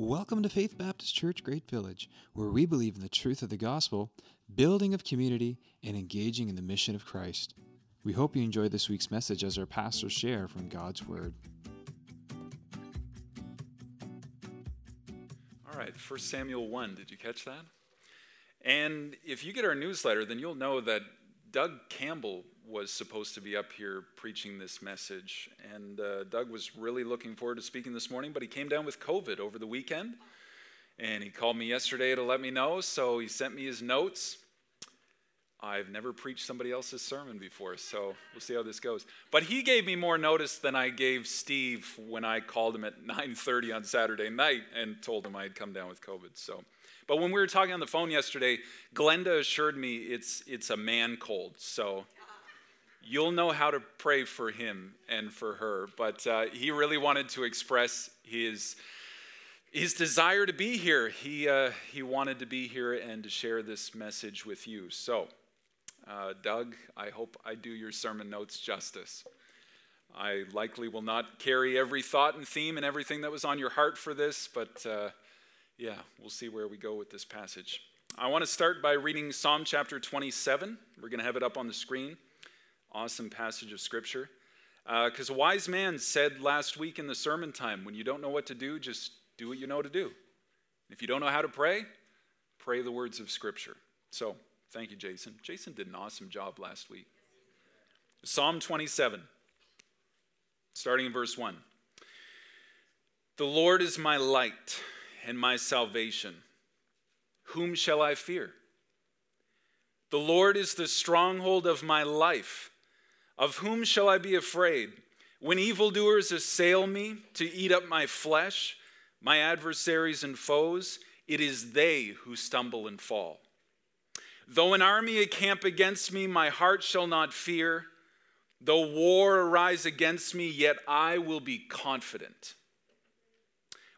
Welcome to Faith Baptist Church Great Village, where we believe in the truth of the gospel, building of community, and engaging in the mission of Christ. We hope you enjoy this week's message as our pastors share from God's Word. All right, 1 Samuel 1, did you catch that? And if you get our newsletter, then you'll know that Doug Campbell was supposed to be up here preaching this message. And uh, Doug was really looking forward to speaking this morning, but he came down with COVID over the weekend. And he called me yesterday to let me know, so he sent me his notes. I've never preached somebody else's sermon before, so we'll see how this goes. But he gave me more notice than I gave Steve when I called him at 9:30 on Saturday night and told him I had come down with COVID. So, but when we were talking on the phone yesterday, Glenda assured me it's it's a man cold. So you'll know how to pray for him and for her. But uh, he really wanted to express his his desire to be here. He uh, he wanted to be here and to share this message with you. So. Uh, Doug, I hope I do your sermon notes justice. I likely will not carry every thought and theme and everything that was on your heart for this, but uh, yeah, we'll see where we go with this passage. I want to start by reading Psalm chapter 27. We're going to have it up on the screen. Awesome passage of scripture. Because uh, a wise man said last week in the sermon time when you don't know what to do, just do what you know to do. If you don't know how to pray, pray the words of scripture. So, Thank you, Jason. Jason did an awesome job last week. Psalm 27, starting in verse 1. The Lord is my light and my salvation. Whom shall I fear? The Lord is the stronghold of my life. Of whom shall I be afraid? When evildoers assail me to eat up my flesh, my adversaries and foes, it is they who stumble and fall. Though an army encamp against me, my heart shall not fear. Though war arise against me, yet I will be confident.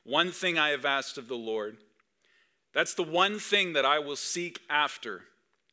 One thing I have asked of the Lord, that's the one thing that I will seek after,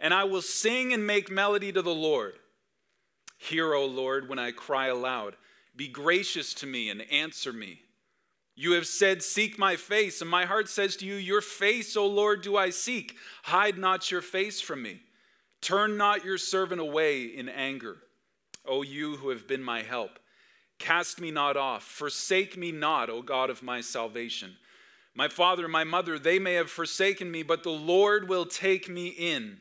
and I will sing and make melody to the Lord. Hear, O Lord, when I cry aloud. Be gracious to me and answer me. You have said, Seek my face, and my heart says to you, Your face, O Lord, do I seek. Hide not your face from me. Turn not your servant away in anger. O you who have been my help, cast me not off. Forsake me not, O God of my salvation. My father and my mother, they may have forsaken me, but the Lord will take me in.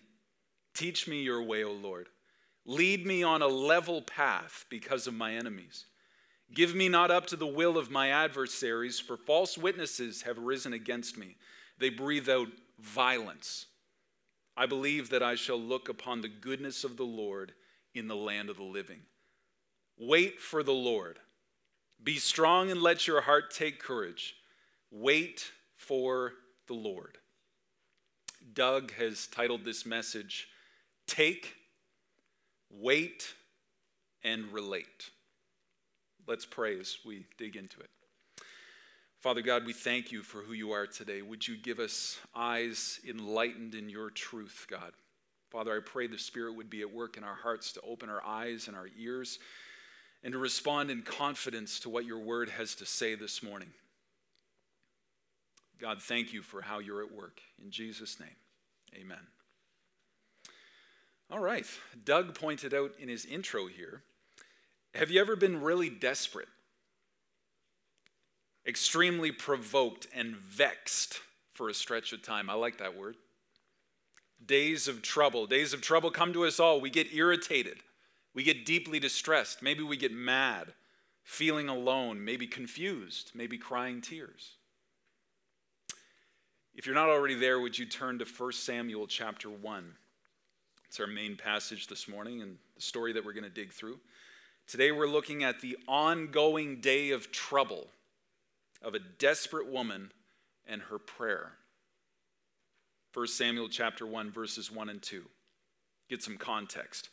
Teach me your way, O Lord. Lead me on a level path because of my enemies. Give me not up to the will of my adversaries, for false witnesses have risen against me. They breathe out violence. I believe that I shall look upon the goodness of the Lord in the land of the living. Wait for the Lord. Be strong and let your heart take courage. Wait for the Lord. Doug has titled this message, Take, Wait, and Relate. Let's pray as we dig into it. Father God, we thank you for who you are today. Would you give us eyes enlightened in your truth, God? Father, I pray the Spirit would be at work in our hearts to open our eyes and our ears and to respond in confidence to what your word has to say this morning. God, thank you for how you're at work. In Jesus' name, amen. All right. Doug pointed out in his intro here have you ever been really desperate, extremely provoked, and vexed for a stretch of time? I like that word. Days of trouble. Days of trouble come to us all. We get irritated. We get deeply distressed. Maybe we get mad, feeling alone, maybe confused, maybe crying tears. If you're not already there, would you turn to 1 Samuel chapter 1? It's our main passage this morning and the story that we're going to dig through. Today we're looking at the ongoing day of trouble of a desperate woman and her prayer. 1 Samuel chapter 1, verses 1 and 2. Get some context.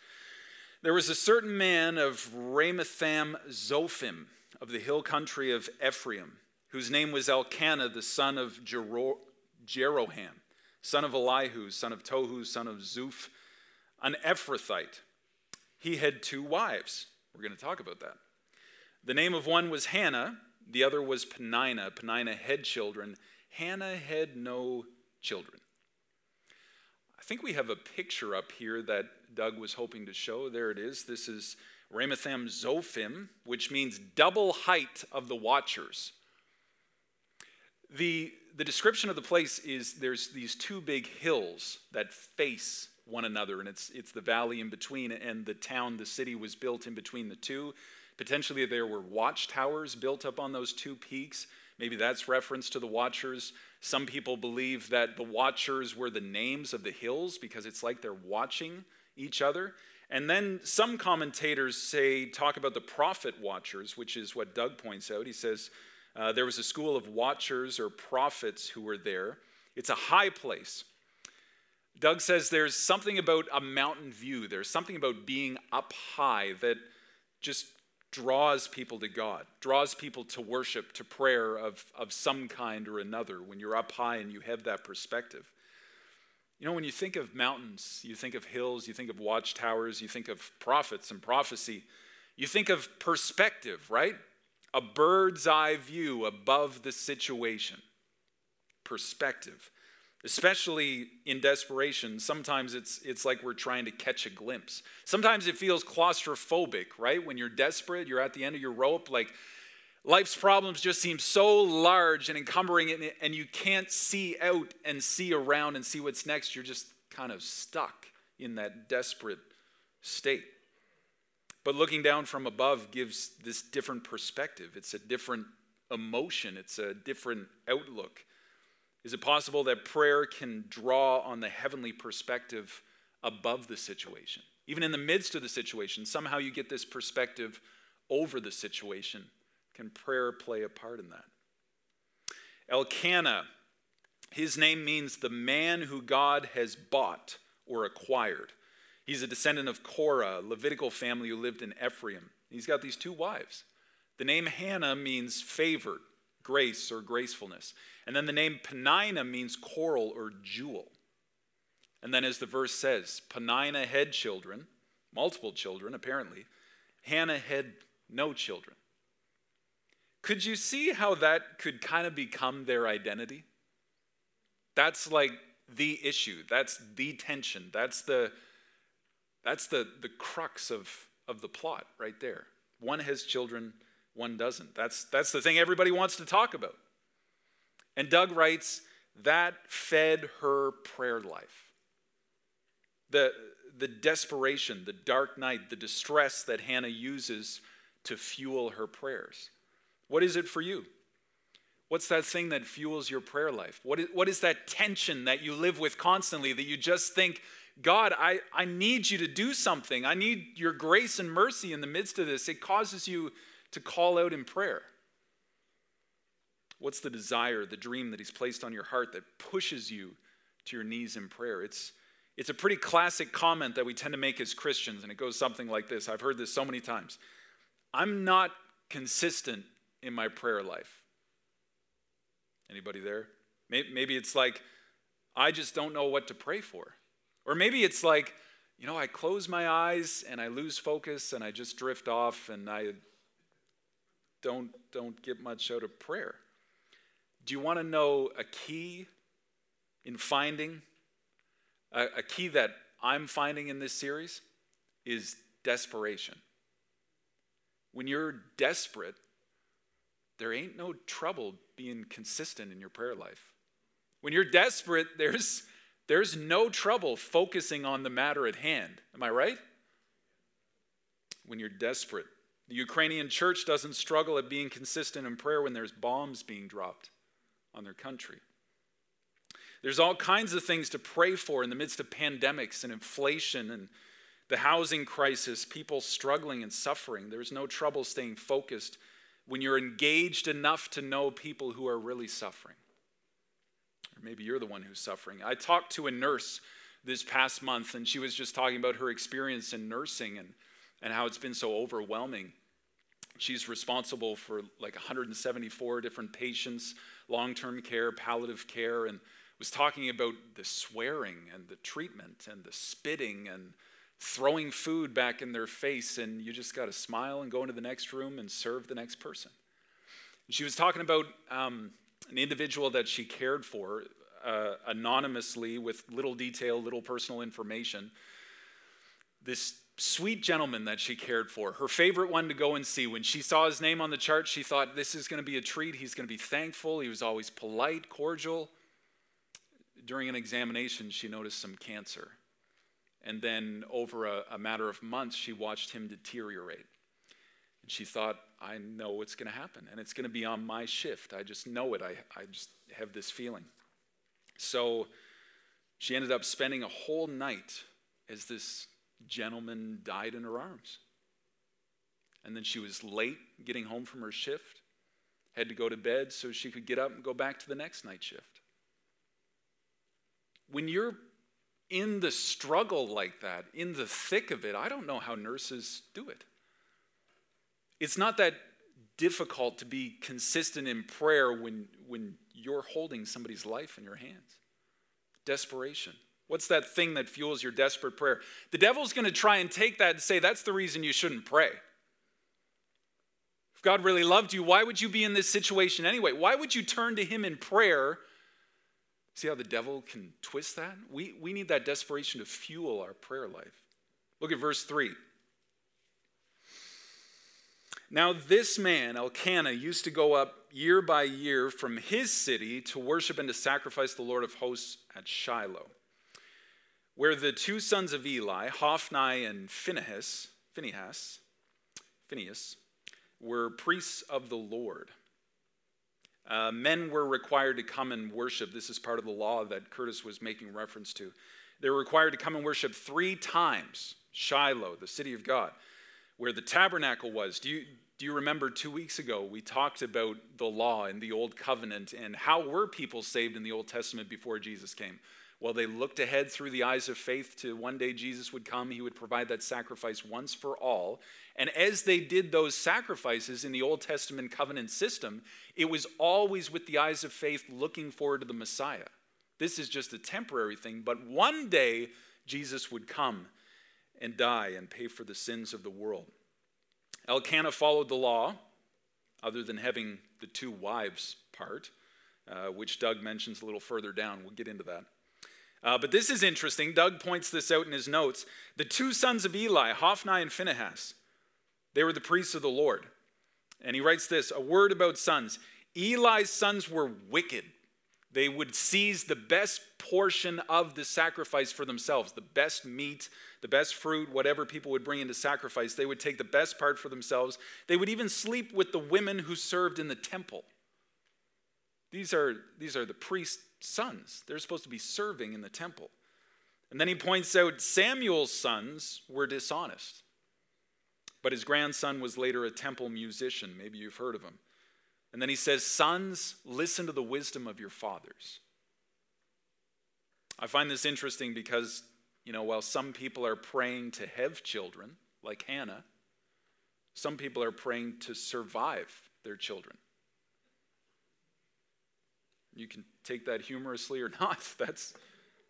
There was a certain man of Ramathaim Zophim of the hill country of Ephraim, whose name was Elkanah, the son of Jero- Jeroham, son of Elihu, son of Tohu, son of Zuph, an Ephrathite. He had two wives. We're going to talk about that. The name of one was Hannah, the other was Peninnah. Peninnah had children. Hannah had no children. I think we have a picture up here that Doug was hoping to show. There it is. This is Ramathaim Zophim, which means double height of the watchers. The, the description of the place is there's these two big hills that face one another, and it's, it's the valley in between, and the town, the city was built in between the two. Potentially, there were watchtowers built up on those two peaks. Maybe that's reference to the watchers. Some people believe that the watchers were the names of the hills because it's like they're watching each other. And then some commentators say, talk about the prophet watchers, which is what Doug points out. He says uh, there was a school of watchers or prophets who were there. It's a high place. Doug says there's something about a mountain view, there's something about being up high that just draws people to God, draws people to worship, to prayer of, of some kind or another when you're up high and you have that perspective. You know, when you think of mountains, you think of hills, you think of watchtowers, you think of prophets and prophecy, you think of perspective, right? A bird's eye view above the situation. Perspective. Especially in desperation, sometimes it's, it's like we're trying to catch a glimpse. Sometimes it feels claustrophobic, right? When you're desperate, you're at the end of your rope, like Life's problems just seem so large and encumbering, and you can't see out and see around and see what's next. You're just kind of stuck in that desperate state. But looking down from above gives this different perspective. It's a different emotion, it's a different outlook. Is it possible that prayer can draw on the heavenly perspective above the situation? Even in the midst of the situation, somehow you get this perspective over the situation can prayer play a part in that? Elkanah, his name means the man who God has bought or acquired. He's a descendant of Korah, a Levitical family who lived in Ephraim. He's got these two wives. The name Hannah means favored, grace, or gracefulness. And then the name Peninnah means coral or jewel. And then, as the verse says, Peninnah had children, multiple children apparently. Hannah had no children. Could you see how that could kind of become their identity? That's like the issue. That's the tension. That's the that's the, the crux of, of the plot right there. One has children, one doesn't. That's, that's the thing everybody wants to talk about. And Doug writes, that fed her prayer life. The, the desperation, the dark night, the distress that Hannah uses to fuel her prayers. What is it for you? What's that thing that fuels your prayer life? What is, what is that tension that you live with constantly that you just think, God, I, I need you to do something. I need your grace and mercy in the midst of this. It causes you to call out in prayer. What's the desire, the dream that He's placed on your heart that pushes you to your knees in prayer? It's, it's a pretty classic comment that we tend to make as Christians, and it goes something like this. I've heard this so many times I'm not consistent in my prayer life? Anybody there? Maybe it's like, I just don't know what to pray for. Or maybe it's like, you know, I close my eyes and I lose focus and I just drift off and I don't, don't get much out of prayer. Do you want to know a key in finding? A, a key that I'm finding in this series is desperation. When you're desperate, there ain't no trouble being consistent in your prayer life. When you're desperate, there's, there's no trouble focusing on the matter at hand. Am I right? When you're desperate. The Ukrainian church doesn't struggle at being consistent in prayer when there's bombs being dropped on their country. There's all kinds of things to pray for in the midst of pandemics and inflation and the housing crisis, people struggling and suffering. There's no trouble staying focused when you're engaged enough to know people who are really suffering. Or maybe you're the one who's suffering. I talked to a nurse this past month, and she was just talking about her experience in nursing and, and how it's been so overwhelming. She's responsible for like 174 different patients, long term care, palliative care, and was talking about the swearing and the treatment and the spitting and throwing food back in their face, and you just got to smile and go into the next room and serve the next person. She was talking about um, an individual that she cared for uh, anonymously with little detail, little personal information. This sweet gentleman that she cared for, her favorite one to go and see. When she saw his name on the chart, she thought, This is going to be a treat. He's going to be thankful. He was always polite, cordial. During an examination, she noticed some cancer. And then, over a, a matter of months, she watched him deteriorate. And she thought, I know what's going to happen, and it's going to be on my shift. I just know it. I, I just have this feeling. So she ended up spending a whole night as this gentleman died in her arms. And then she was late getting home from her shift, had to go to bed so she could get up and go back to the next night shift. When you're in the struggle like that, in the thick of it, I don't know how nurses do it. It's not that difficult to be consistent in prayer when, when you're holding somebody's life in your hands. Desperation. What's that thing that fuels your desperate prayer? The devil's going to try and take that and say, that's the reason you shouldn't pray. If God really loved you, why would you be in this situation anyway? Why would you turn to Him in prayer? See how the devil can twist that? We, we need that desperation to fuel our prayer life. Look at verse 3. Now, this man, Elkanah, used to go up year by year from his city to worship and to sacrifice the Lord of hosts at Shiloh where the two sons of Eli, Hophni and Phinehas, Phinehas, Phineas, were priests of the Lord. Uh, men were required to come and worship. This is part of the law that Curtis was making reference to. They were required to come and worship three times Shiloh, the city of God, where the tabernacle was. Do you, do you remember two weeks ago we talked about the law in the Old Covenant and how were people saved in the Old Testament before Jesus came? Well, they looked ahead through the eyes of faith to one day Jesus would come. He would provide that sacrifice once for all. And as they did those sacrifices in the Old Testament covenant system, it was always with the eyes of faith looking forward to the Messiah. This is just a temporary thing, but one day Jesus would come and die and pay for the sins of the world. Elkanah followed the law, other than having the two wives part, uh, which Doug mentions a little further down. We'll get into that. Uh, but this is interesting. Doug points this out in his notes. The two sons of Eli, Hophni and Phinehas, they were the priests of the Lord. And he writes this a word about sons. Eli's sons were wicked. They would seize the best portion of the sacrifice for themselves, the best meat, the best fruit, whatever people would bring into sacrifice. They would take the best part for themselves. They would even sleep with the women who served in the temple. These are, these are the priests' sons. They're supposed to be serving in the temple. And then he points out Samuel's sons were dishonest. But his grandson was later a temple musician. Maybe you've heard of him. And then he says, Sons, listen to the wisdom of your fathers. I find this interesting because, you know, while some people are praying to have children, like Hannah, some people are praying to survive their children. You can take that humorously or not. That's,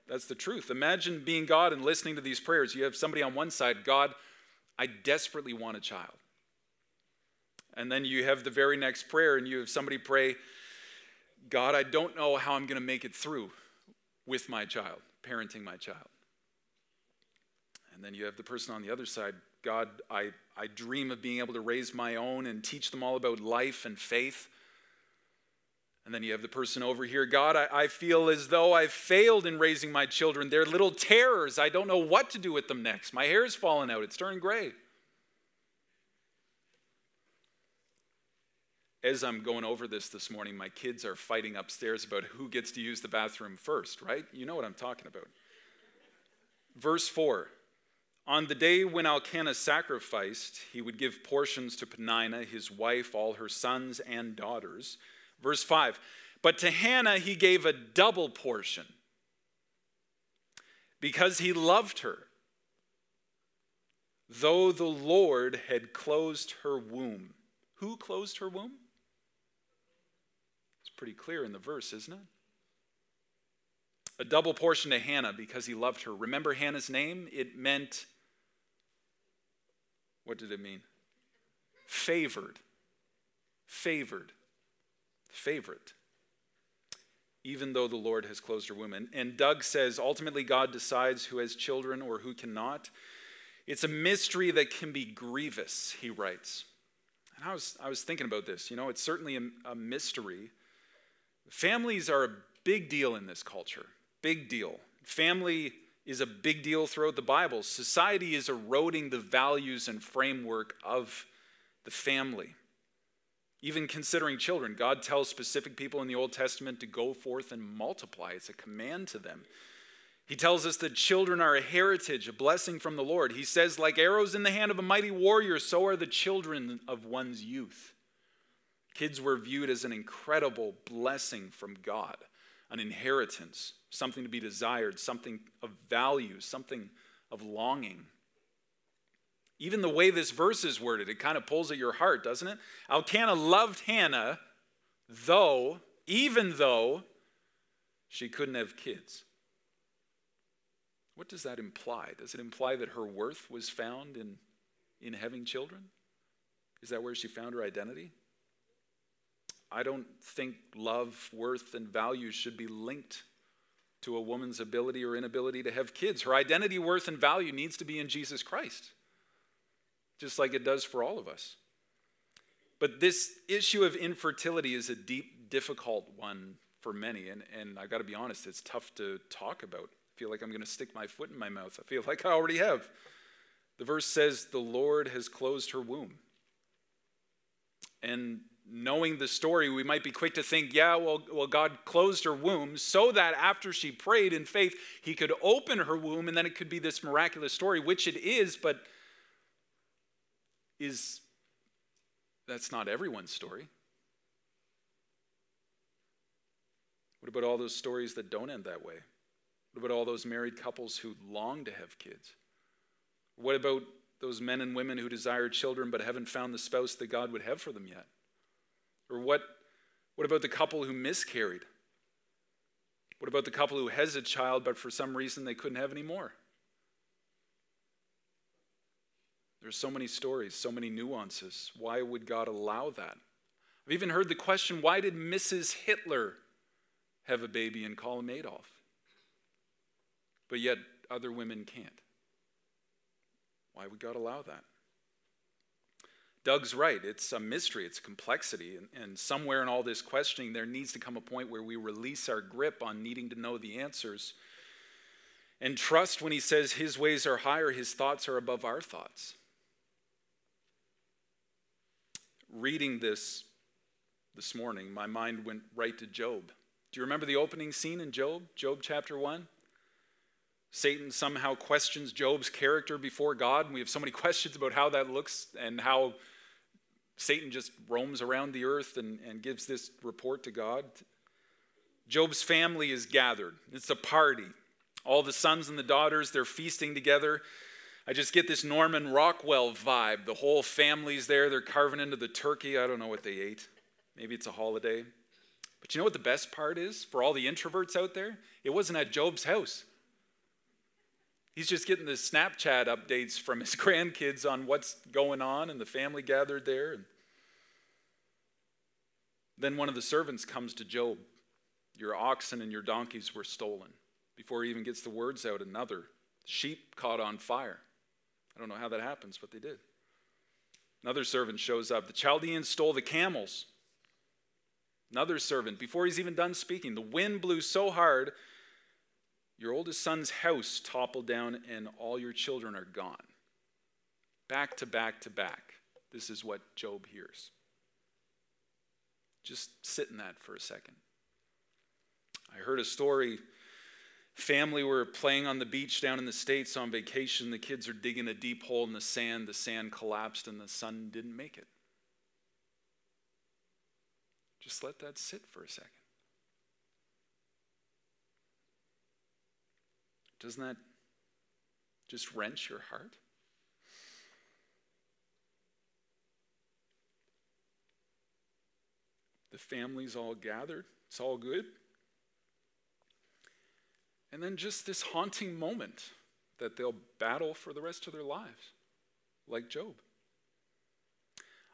that's the truth. Imagine being God and listening to these prayers. You have somebody on one side, God, I desperately want a child. And then you have the very next prayer, and you have somebody pray, God, I don't know how I'm going to make it through with my child, parenting my child. And then you have the person on the other side, God, I, I dream of being able to raise my own and teach them all about life and faith. And then you have the person over here God, I, I, feel as though I've failed in raising my children. They're little terrors. I don't know what to do with them next. My hair's fallen out, it's turning gray. As I'm going over this this morning, my kids are fighting upstairs about who gets to use the bathroom first, right? You know what I'm talking about. Verse 4 On the day when Elkanah sacrificed, he would give portions to Peninnah, his wife, all her sons and daughters Verse 5 But to Hannah, he gave a double portion because he loved her, though the Lord had closed her womb. Who closed her womb? It's pretty clear in the verse, isn't it? A double portion to Hannah because he loved her. Remember Hannah's name? It meant, what did it mean? Favored. Favored. Favorite even though the Lord has closed her womb. And, Doug says ultimately God decides who has children or who cannot. It's a mystery that can be grievous, he writes. And I was, I was thinking about this. You know, it's certainly a, a mystery. Families are a big deal in this culture, big deal. Family is a big deal throughout the Bible. Society is eroding the values and framework of the family. Even considering children, God tells specific people in the Old Testament to go forth and multiply. It's a command to them. He tells us that children are a heritage, a blessing from the Lord. He says, like arrows in the hand of a mighty warrior, so are the children of one's youth. Kids were viewed as an incredible blessing from God, an inheritance, something to be desired, something of value, something of longing. Even the way this verse is worded, it kind of pulls at your heart, doesn't it? Elkanah loved Hannah, though, even though she couldn't have kids. What does that imply? Does it imply that her worth was found in, in having children? Is that where she found her identity? I don't think love, worth, and value should be linked to a woman's ability or inability to have kids. Her identity, worth, and value needs to be in Jesus Christ just like it does for all of us. But this issue of infertility is a deep, difficult one for many. And, and I got to be honest, it's tough to talk about. I feel like I'm going to stick my foot in my mouth. I feel like I already have. The verse says, The Lord has closed her womb. And knowing the story, we might be quick to think, yeah, well, well, God closed her womb so that after she prayed in faith, he could open her womb and then it could be this miraculous story, which it is, but is that's not everyone's story. What about all those stories that don't end that way? What about all those married couples who long to have kids? What about those men and women who desire children but haven't found the spouse that God would have for them yet? Or what, what about the couple who miscarried? What about the couple who has a child but for some reason they couldn't have any more? There's so many stories, so many nuances. Why would God allow that? I've even heard the question why did Mrs. Hitler have a baby and call him Adolf? But yet other women can't. Why would God allow that? Doug's right. It's a mystery, it's a complexity. And, and, somewhere in all this questioning, there needs to come a point where we release our grip on needing to know the answers and trust when he says his ways are higher, his thoughts are above our thoughts reading this this morning, my mind went right to Job. Do you remember the opening scene in Job, Job chapter 1? Satan somehow questions Job's character before God, and we have so many questions about how that looks and how Satan just roams around the earth and, and gives this report to God. Job's family is gathered, it's a party. All the sons and the daughters, they're feasting together. I just get this Norman Rockwell vibe. The whole family's there. They're carving into the turkey. I don't know what they ate. Maybe it's a holiday. But you know what the best part is for all the introverts out there? It wasn't at Job's house. He's just getting the Snapchat updates from his grandkids on what's going on, and the family gathered there. And then one of the servants comes to Job. Your oxen and your donkeys were stolen. Before he even gets the words out, another sheep caught on fire. I don't know how that happens, but they did. Another servant shows up. The Chaldeans stole the camels. Another servant, before he's even done speaking, the wind blew so hard, your oldest son's house toppled down, and all your children are gone. Back to back to back. This is what Job hears. Just sit in that for a second. I heard a story family were playing on the beach down in the States on vacation. The kids are digging a deep hole in the sand. The sand collapsed and the son didn't make it. Just let that sit for a second. Doesn't that just wrench your heart? The family's all gathered. It's all good. And then just this haunting moment that they'll battle for the rest of their lives, like Job.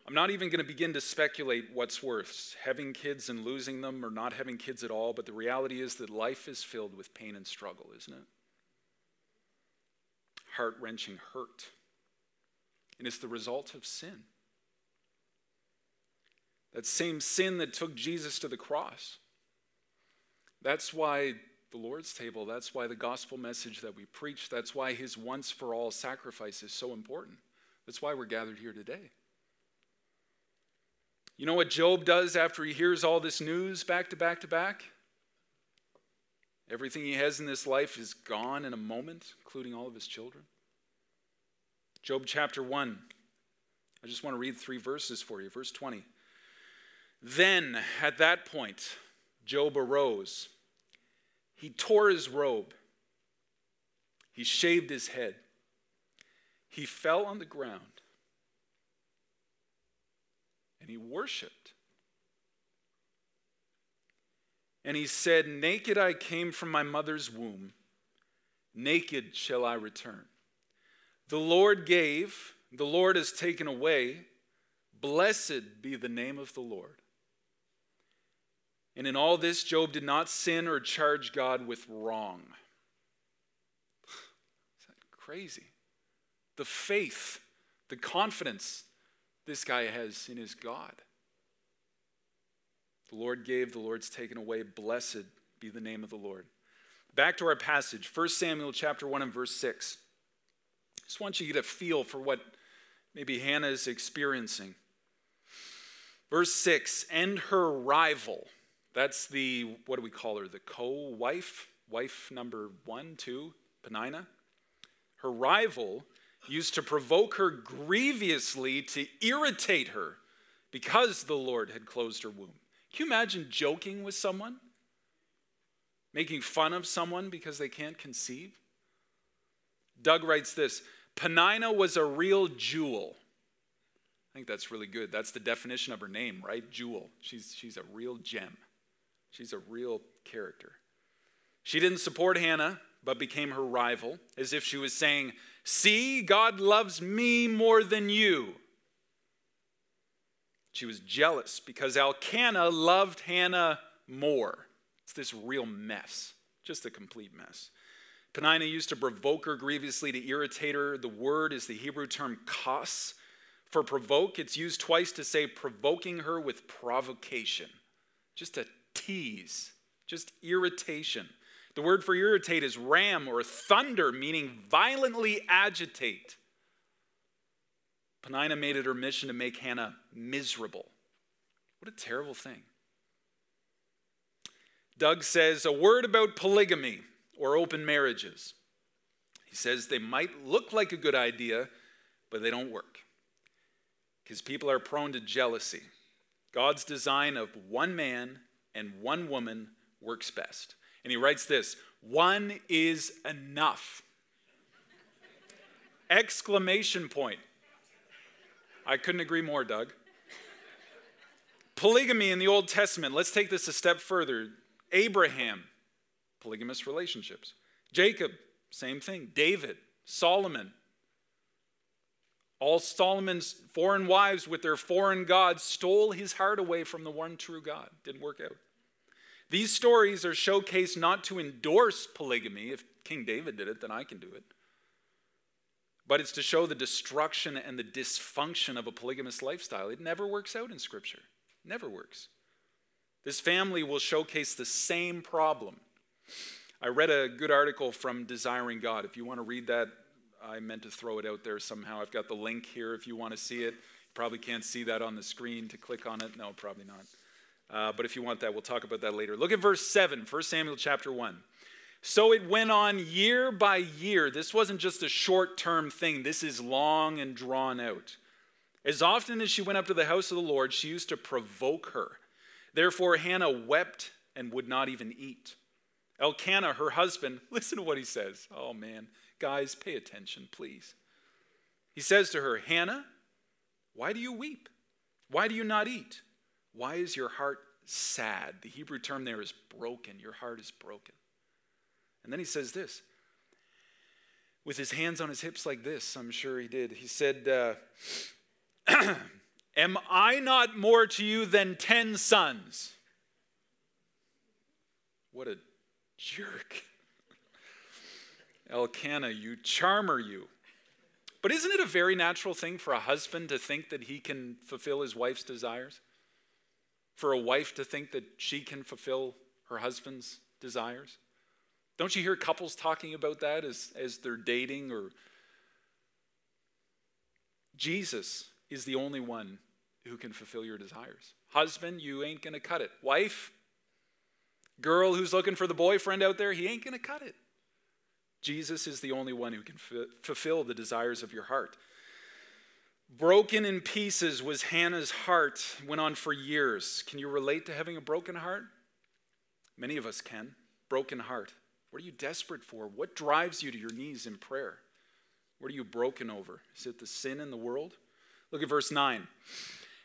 I'm not even going to begin to speculate what's worse, having kids and losing them or not having kids at all, but the reality is that life is filled with pain and struggle, isn't it? Heart wrenching hurt. And it's the result of sin. That same sin that took Jesus to the cross. That's why the Lord's table, that's why the gospel message that we preach, that's why his once for all sacrifice is so important. That's why we're gathered here today. You know what Job does after he hears all this news back to back to back? Everything he has in this life is gone in a moment, including all of his children. Job chapter 1. I just want to read three verses for you. Verse 20. Then, at that point, Job arose. He tore his robe. He shaved his head. He fell on the ground and he worshiped. And he said, Naked I came from my mother's womb, naked shall I return. The Lord gave, the Lord has taken away. Blessed be the name of the Lord. And in all this, Job did not sin or charge God with wrong. Is that crazy? The faith, the confidence this guy has in his God. The Lord gave, the Lord's taken away. Blessed be the name of the Lord. Back to our passage, 1 Samuel chapter 1 and verse 6. Just want you to get a feel for what maybe Hannah is experiencing. Verse 6 and her rival. That's the, what do we call her? The co wife, wife number one, two, Peninnah. Her rival used to provoke her grievously to irritate her because the Lord had closed her womb. Can you imagine joking with someone? Making fun of someone because they can't conceive? Doug writes this Peninnah was a real jewel. I think that's really good. That's the definition of her name, right? Jewel. She's, she's a real gem. She's a real character. She didn't support Hannah, but became her rival, as if she was saying, See, God loves me more than you. She was jealous because Elkanah loved Hannah more. It's this real mess, just a complete mess. Peninnah used to provoke her grievously to irritate her. The word is the Hebrew term kas. For provoke, it's used twice to say provoking her with provocation. Just a tease, just irritation. The word for irritate is ram or thunder, meaning violently agitate. Peninnah made it her mission to make Hannah miserable. What a terrible thing. Doug says a word about polygamy or open marriages. He says they might look like a good idea, but they don't work because people are prone to jealousy. God's design of one man and one woman works best. And he writes this one is enough. Exclamation point. I couldn't agree more, Doug. Polygamy in the Old Testament, let's take this a step further. Abraham, polygamous relationships. Jacob, same thing. David, Solomon. All Solomon's foreign wives with their foreign gods stole his heart away from the one true God. Didn't work out. These stories are showcased not to endorse polygamy. If King David did it, then I can do it. But it's to show the destruction and the dysfunction of a polygamous lifestyle. It never works out in Scripture. Never works. This family will showcase the same problem. I read a good article from Desiring God. If you want to read that, I meant to throw it out there somehow. I've got the link here if you want to see it. You probably can't see that on the screen to click on it. No, probably not. Uh, but if you want that, we'll talk about that later. Look at verse 7, 1 Samuel chapter 1. So it went on year by year. This wasn't just a short term thing, this is long and drawn out. As often as she went up to the house of the Lord, she used to provoke her. Therefore, Hannah wept and would not even eat. Elkanah, her husband, listen to what he says. Oh man, guys, pay attention, please. He says to her, Hannah, why do you weep? Why do you not eat? Why is your heart sad? The Hebrew term there is broken. Your heart is broken. And then he says this with his hands on his hips like this, I'm sure he did. He said, uh, Am I not more to you than ten sons? What a jerk. Elkanah, you charmer, you. But isn't it a very natural thing for a husband to think that he can fulfill his wife's desires? For a wife to think that she can fulfill her husband's desires? Don't you hear couples talking about that as, as they're dating or Jesus is the only one who can fulfill your desires. Husband, you ain't going to cut it. Wife, girl who's looking for the boyfriend out there, he ain't going to cut it. Jesus is the only one who can f- fulfill the desires of your heart. Broken in pieces was Hannah's heart, went on for years. Can you relate to having a broken heart? Many of us can. Broken heart. What are you desperate for? What drives you to your knees in prayer? What are you broken over? Is it the sin in the world? Look at verse 9.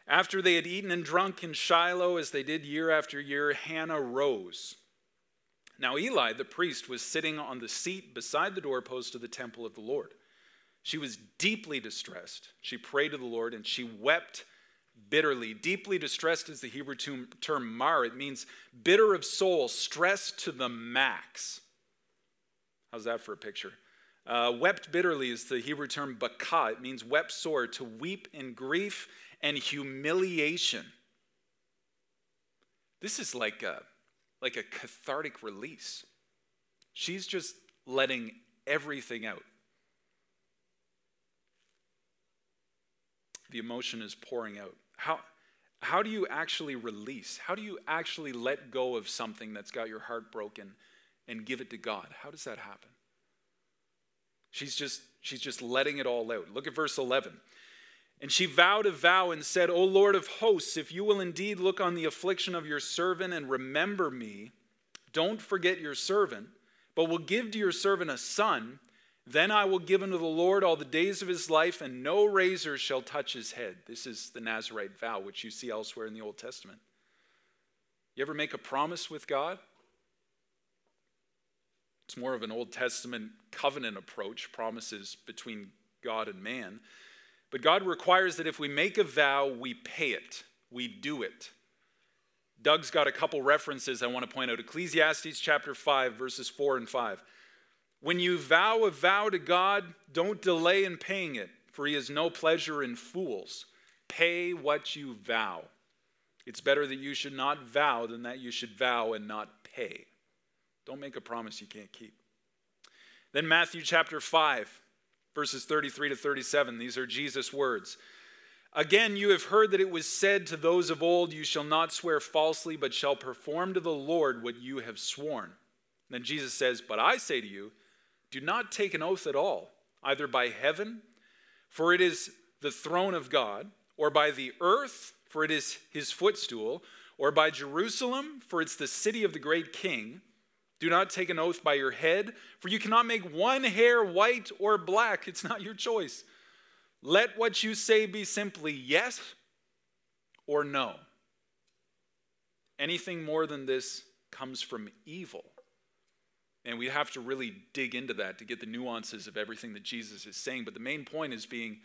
After they had eaten and drunk in Shiloh, as they did year after year, Hannah rose. Now, Eli, the priest, was sitting on the seat beside the doorpost of the temple of the Lord. She was deeply distressed. She prayed to the Lord and she wept bitterly. Deeply distressed is the Hebrew term mar. It means bitter of soul, stressed to the max. How's that for a picture? Uh, wept bitterly is the Hebrew term baka. It means wept sore, to weep in grief and humiliation. This is like a, like a cathartic release. She's just letting everything out. The emotion is pouring out. How, how do you actually release? How do you actually let go of something that's got your heart broken and give it to God? How does that happen? She's just, she's just letting it all out. Look at verse 11. And she vowed a vow and said, O Lord of hosts, if you will indeed look on the affliction of your servant and remember me, don't forget your servant, but will give to your servant a son, then I will give unto the Lord all the days of his life, and no razor shall touch his head. This is the Nazarite vow, which you see elsewhere in the Old Testament. You ever make a promise with God? It's more of an Old Testament covenant approach, promises between God and man. But God requires that if we make a vow, we pay it, we do it. Doug's got a couple references I want to point out Ecclesiastes chapter 5, verses 4 and 5. When you vow a vow to God, don't delay in paying it, for he has no pleasure in fools. Pay what you vow. It's better that you should not vow than that you should vow and not pay. Don't make a promise you can't keep. Then, Matthew chapter 5, verses 33 to 37. These are Jesus' words. Again, you have heard that it was said to those of old, You shall not swear falsely, but shall perform to the Lord what you have sworn. Then Jesus says, But I say to you, do not take an oath at all, either by heaven, for it is the throne of God, or by the earth, for it is his footstool, or by Jerusalem, for it's the city of the great king. Do not take an oath by your head, for you cannot make one hair white or black. It's not your choice. Let what you say be simply yes or no. Anything more than this comes from evil. And we have to really dig into that to get the nuances of everything that Jesus is saying. But the main point is being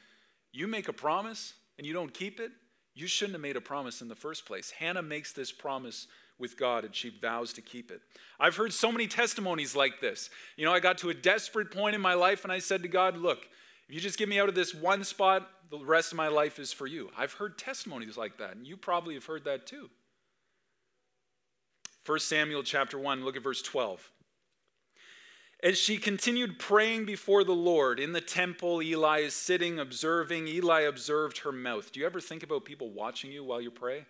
you make a promise and you don't keep it, you shouldn't have made a promise in the first place. Hannah makes this promise with God and she vows to keep it. I've heard so many testimonies like this. You know, I got to a desperate point in my life and I said to God, Look, if you just get me out of this one spot, the rest of my life is for you. I've heard testimonies like that, and you probably have heard that too. 1 Samuel chapter 1, look at verse 12. As she continued praying before the Lord in the temple, Eli is sitting observing. Eli observed her mouth. Do you ever think about people watching you while you pray?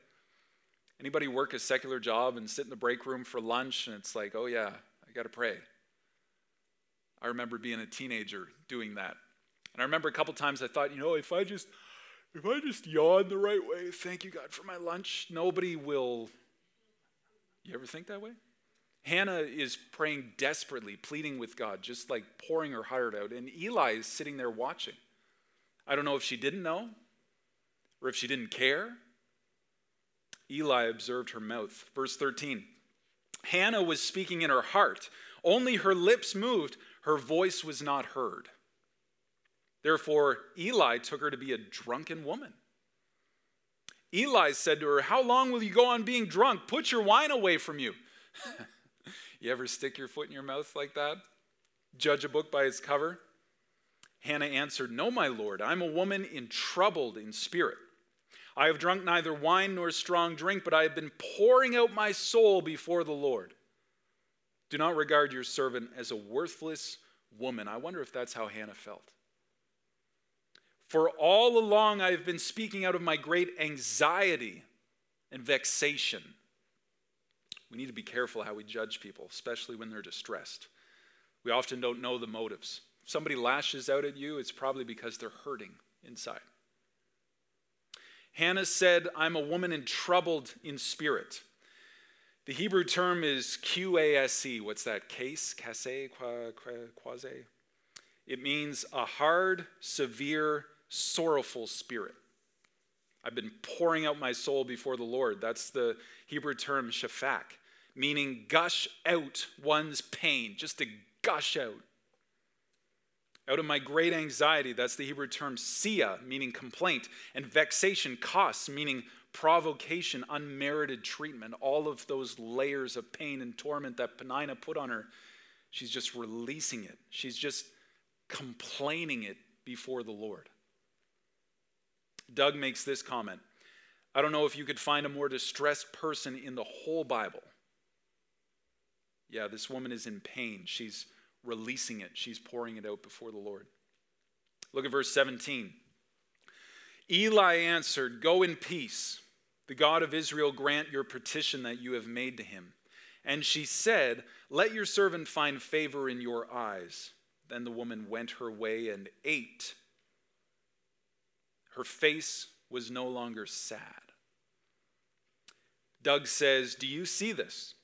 Anybody work a secular job and sit in the break room for lunch and it's like, oh yeah, I got to pray. I remember being a teenager doing that. And I remember a couple times I thought, you know, if I just if I just yawn the right way, thank you God for my lunch, nobody will You ever think that way? Hannah is praying desperately, pleading with God, just like pouring her heart out. And Eli is sitting there watching. I don't know if she didn't know or if she didn't care. Eli observed her mouth. Verse 13 Hannah was speaking in her heart, only her lips moved, her voice was not heard. Therefore, Eli took her to be a drunken woman. Eli said to her, How long will you go on being drunk? Put your wine away from you. you ever stick your foot in your mouth like that? Judge a book by its cover? Hannah answered, No, my lord, I'm a woman in troubled in spirit. I have drunk neither wine nor strong drink, but I have been pouring out my soul before the Lord. Do not regard your servant as a worthless woman. I wonder if that's how Hannah felt. For all along I have been speaking out of my great anxiety and vexation. We need to be careful how we judge people, especially when they're distressed. We often don't know the motives. If somebody lashes out at you, it's probably because they're hurting inside. Hannah said, I'm a woman in troubled in spirit. The Hebrew term is QASE. What's that? Case? Case? Quasi? It means a hard, severe, sorrowful spirit. I've been pouring out my soul before the Lord. That's the Hebrew term shafak, meaning gush out one's pain, just to gush out. Out of my great anxiety, that's the Hebrew term sia, meaning complaint, and vexation, costs, meaning provocation, unmerited treatment, all of those layers of pain and torment that Peninnah put on her, she's just releasing it. She's just complaining it before the Lord. Doug makes this comment I don't know if you could find a more distressed person in the whole Bible. Yeah, this woman is in pain. She's releasing it, she's pouring it out before the Lord. Look at verse 17. Eli answered, Go in peace. The God of Israel grant your petition that you have made to him. And she said, Let your servant find favor in your eyes. Then the woman went her way and ate. Her face was no longer sad. Doug says, Do you see this?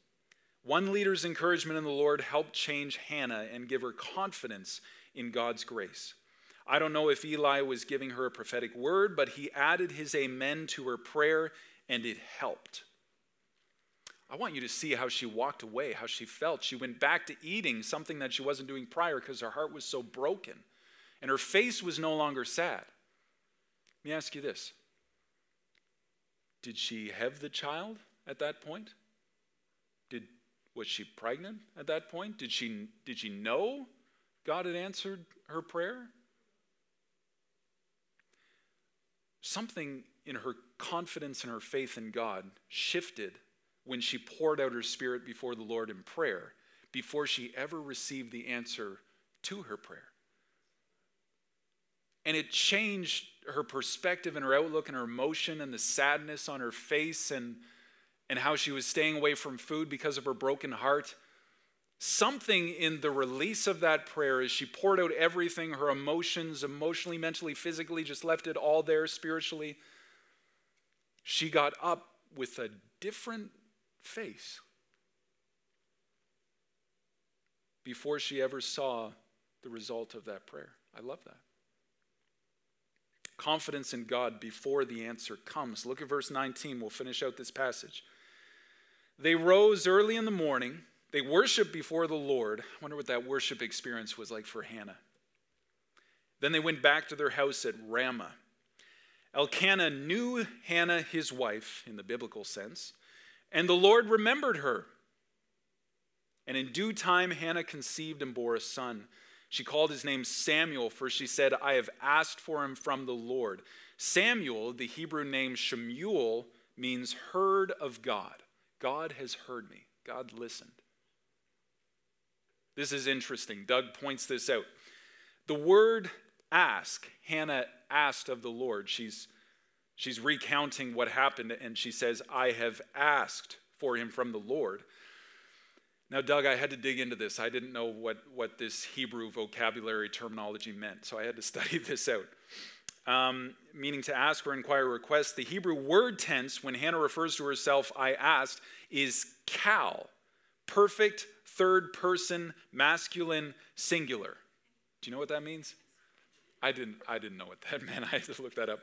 One leader's encouragement in the Lord helped change Hannah and give her confidence in God's grace. I don't know if Eli was giving her a prophetic word, but he added his amen to her prayer and it helped. I want you to see how she walked away, how she felt. She went back to eating something that she wasn't doing prior because her heart was so broken and her face was no longer sad. Let me ask you this Did she have the child at that point? Did was she pregnant at that point? Did she, did she know God had answered her prayer? Something in her confidence and her faith in God shifted when she poured out her spirit before the Lord in prayer before she ever received the answer to her prayer. And it changed her perspective and her outlook and her emotion and the sadness on her face and and how she was staying away from food because of her broken heart. Something in the release of that prayer as she poured out everything her emotions, emotionally, mentally, physically, just left it all there spiritually. She got up with a different face before she ever saw the result of that prayer. I love that. Confidence in God before the answer comes. Look at verse 19. We'll finish out this passage. They rose early in the morning. They worshiped before the Lord. I wonder what that worship experience was like for Hannah. Then they went back to their house at Ramah. Elkanah knew Hannah, his wife, in the biblical sense, and the Lord remembered her. And in due time, Hannah conceived and bore a son. She called his name Samuel, for she said, I have asked for him from the Lord. Samuel, the Hebrew name Shemuel, means heard of God. God has heard me. God listened. This is interesting. Doug points this out. The word ask, Hannah asked of the Lord. She's, she's recounting what happened, and she says, I have asked for him from the Lord. Now, Doug, I had to dig into this. I didn't know what, what this Hebrew vocabulary terminology meant, so I had to study this out um, meaning to ask or inquire or request. The Hebrew word tense, when Hannah refers to herself, I asked, is kal, perfect third person masculine singular. Do you know what that means? I didn't, I didn't know what that meant. I had to look that up.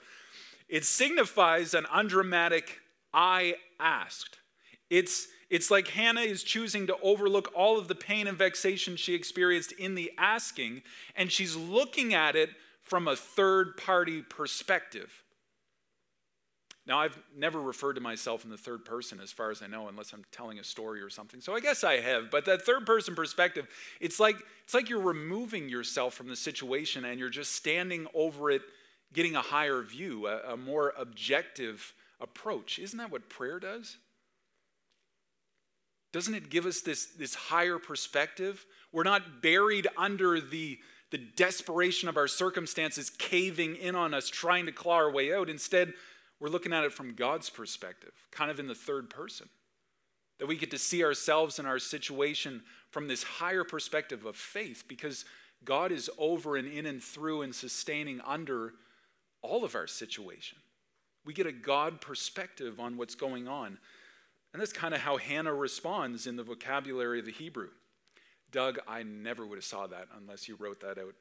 It signifies an undramatic I asked. It's, it's like Hannah is choosing to overlook all of the pain and vexation she experienced in the asking, and she's looking at it from a third party perspective. Now, I've never referred to myself in the third person as far as I know, unless I'm telling a story or something. So I guess I have. But that third person perspective, it's like, it's like you're removing yourself from the situation and you're just standing over it, getting a higher view, a, a more objective approach. Isn't that what prayer does? Doesn't it give us this, this higher perspective? We're not buried under the, the desperation of our circumstances caving in on us, trying to claw our way out. Instead, we're looking at it from God's perspective, kind of in the third person. That we get to see ourselves and our situation from this higher perspective of faith because God is over and in and through and sustaining under all of our situation. We get a God perspective on what's going on. And that's kind of how Hannah responds in the vocabulary of the Hebrew. Doug, I never would have saw that unless you wrote that out.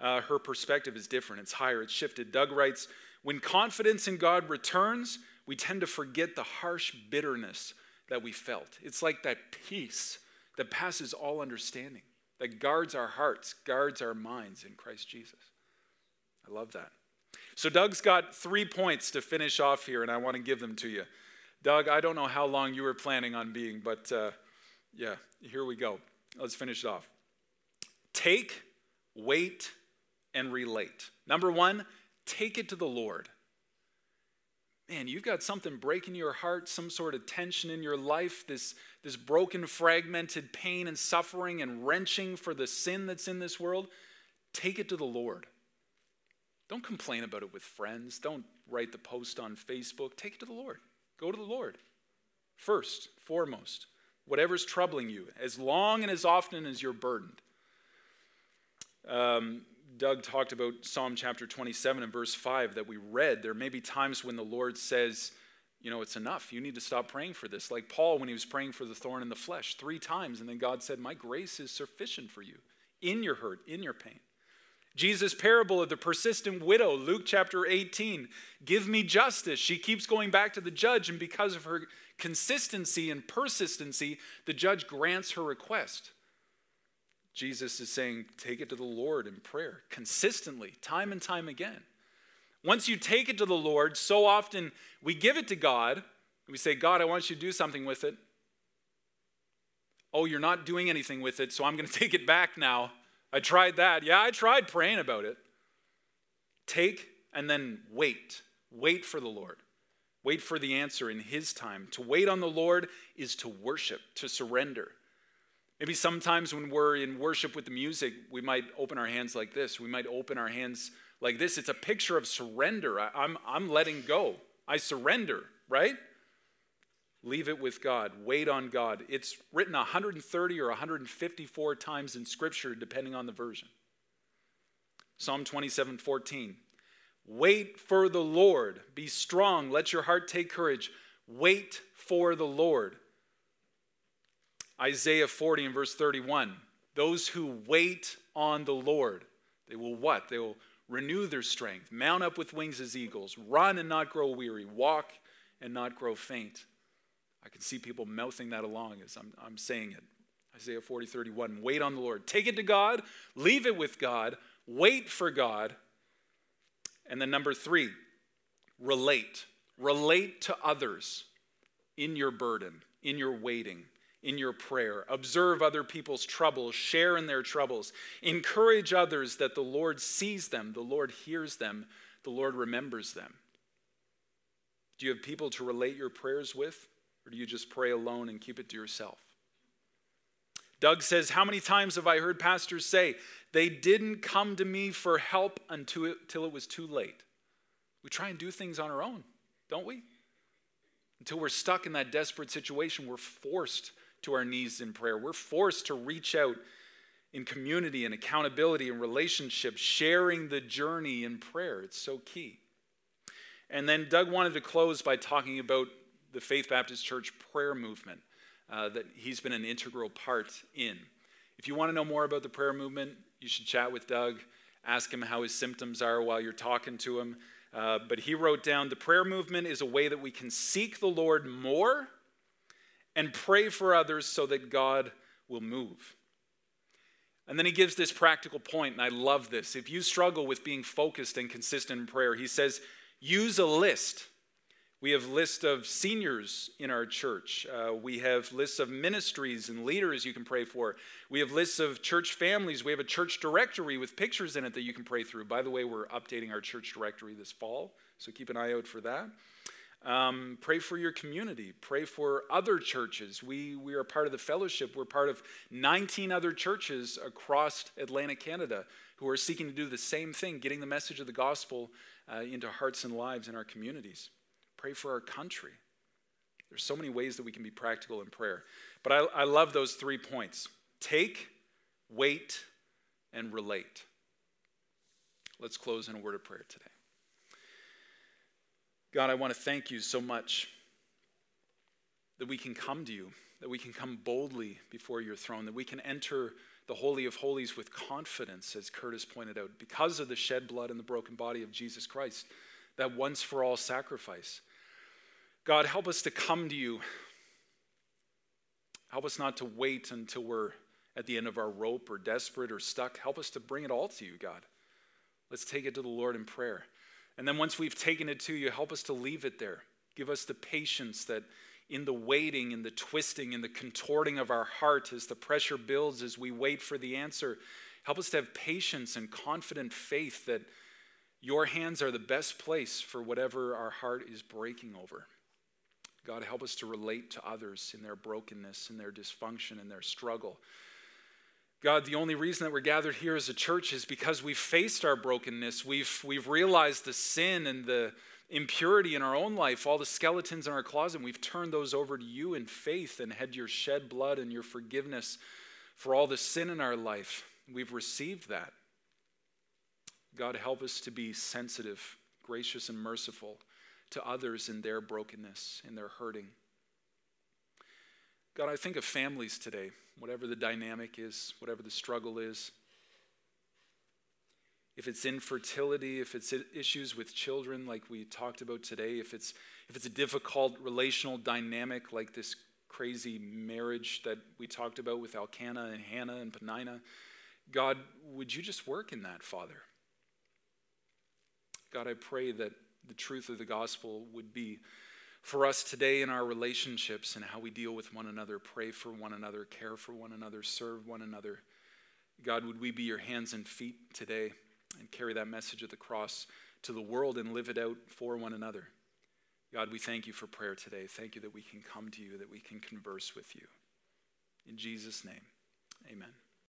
Uh, her perspective is different. It's higher. It's shifted. Doug writes, when confidence in God returns, we tend to forget the harsh bitterness that we felt. It's like that peace that passes all understanding, that guards our hearts, guards our minds in Christ Jesus. I love that. So, Doug's got three points to finish off here, and I want to give them to you. Doug, I don't know how long you were planning on being, but uh, yeah, here we go. Let's finish it off. Take, wait, and relate. Number one, take it to the Lord. Man, you've got something breaking your heart, some sort of tension in your life, this, this broken, fragmented pain and suffering and wrenching for the sin that's in this world. Take it to the Lord. Don't complain about it with friends. Don't write the post on Facebook. Take it to the Lord. Go to the Lord first, foremost. Whatever's troubling you, as long and as often as you're burdened. Um, Doug talked about Psalm chapter 27 and verse 5 that we read. There may be times when the Lord says, you know, it's enough. You need to stop praying for this. Like Paul when he was praying for the thorn in the flesh three times, and then God said, My grace is sufficient for you in your hurt, in your pain. Jesus' parable of the persistent widow, Luke chapter 18. Give me justice. She keeps going back to the judge, and because of her consistency and persistency, the judge grants her request. Jesus is saying, take it to the Lord in prayer consistently, time and time again. Once you take it to the Lord, so often we give it to God, we say, God, I want you to do something with it. Oh, you're not doing anything with it, so I'm going to take it back now. I tried that. Yeah, I tried praying about it. Take and then wait. Wait for the Lord. Wait for the answer in His time. To wait on the Lord is to worship, to surrender. Maybe sometimes when we're in worship with the music, we might open our hands like this. We might open our hands like this. It's a picture of surrender. I, am I'm, I'm letting go. I surrender, right? Leave it with God. Wait on God. It's written 130 or 154 times in Scripture, depending on the version. Psalm 27 14. Wait for the Lord. Be strong. Let your heart take courage. Wait for the Lord. Isaiah 40 and verse 31. Those who wait on the Lord, they will what? They will renew their strength, mount up with wings as eagles, run and not grow weary, walk and not grow faint. I can see people mouthing that along as I'm, I'm saying it. Isaiah 40, 31. Wait on the Lord. Take it to God, leave it with God, wait for God. And then number three, relate. Relate to others in your burden, in your waiting in your prayer. Observe other people's troubles, share in their troubles. Encourage others that the Lord sees them, the Lord hears them, the Lord remembers them. Do you have people to relate your prayers with, or do you just pray alone and keep it to yourself? Doug says, How many times have I heard pastors say, they didn't come to me for help until it, was too late? We try and do things on our own, don't we? Until we're stuck in that desperate situation, we're forced to our knees in prayer. We're forced to reach out in community and accountability and relationship, sharing the journey in prayer. It's so key. And then Doug wanted to close by talking about the Faith Baptist Church prayer movement. Uh, that he's been an integral part in. If you want to know more about the prayer movement, you should chat with Doug, ask him how his symptoms are while you're talking to him. Uh, but he wrote down the prayer movement is a way that we can seek the Lord more and pray for others so that God will move. And then he gives this practical point, and I love this. If you struggle with being focused and consistent in prayer, he says, use a list. We have lists of seniors in our church. Uh, we have lists of ministries and leaders you can pray for. We have lists of church families. We have a church directory with pictures in it that you can pray through. By the way, we're updating our church directory this fall, so keep an eye out for that. Um, pray for your community. Pray for other churches. We, we are part of the fellowship. We're part of 19 other churches across Atlantic Canada who are seeking to do the same thing, getting the message of the gospel uh, into hearts and lives in our communities. Pray for our country. There's so many ways that we can be practical in prayer. But I, I love those three points take, wait, and relate. Let's close in a word of prayer today. God, I want to thank you so much that we can come to you, that we can come boldly before your throne, that we can enter the Holy of Holies with confidence, as Curtis pointed out, because of the shed blood and the broken body of Jesus Christ, that once for all sacrifice. God, help us to come to you. Help us not to wait until we're at the end of our rope or desperate or stuck. Help us to bring it all to you, God. Let's take it to the Lord in prayer. And then once we've taken it to you, help us to leave it there. Give us the patience that in the waiting, in the twisting, in the contorting of our heart, as the pressure builds, as we wait for the answer, help us to have patience and confident faith that your hands are the best place for whatever our heart is breaking over. God, help us to relate to others in their brokenness, in their dysfunction, in their struggle. God, the only reason that we're gathered here as a church is because we've faced our brokenness. We've, we've realized the sin and the impurity in our own life, all the skeletons in our closet. We've turned those over to you in faith and had your shed blood and your forgiveness for all the sin in our life. We've received that. God, help us to be sensitive, gracious, and merciful to others in their brokenness, in their hurting. God, I think of families today whatever the dynamic is, whatever the struggle is. If it's infertility, if it's issues with children like we talked about today, if it's if it's a difficult relational dynamic like this crazy marriage that we talked about with Elkanah and Hannah and Peninnah, God, would you just work in that, Father? God, I pray that the truth of the gospel would be for us today in our relationships and how we deal with one another, pray for one another, care for one another, serve one another. God, would we be your hands and feet today and carry that message of the cross to the world and live it out for one another? God, we thank you for prayer today. Thank you that we can come to you, that we can converse with you. In Jesus' name, amen.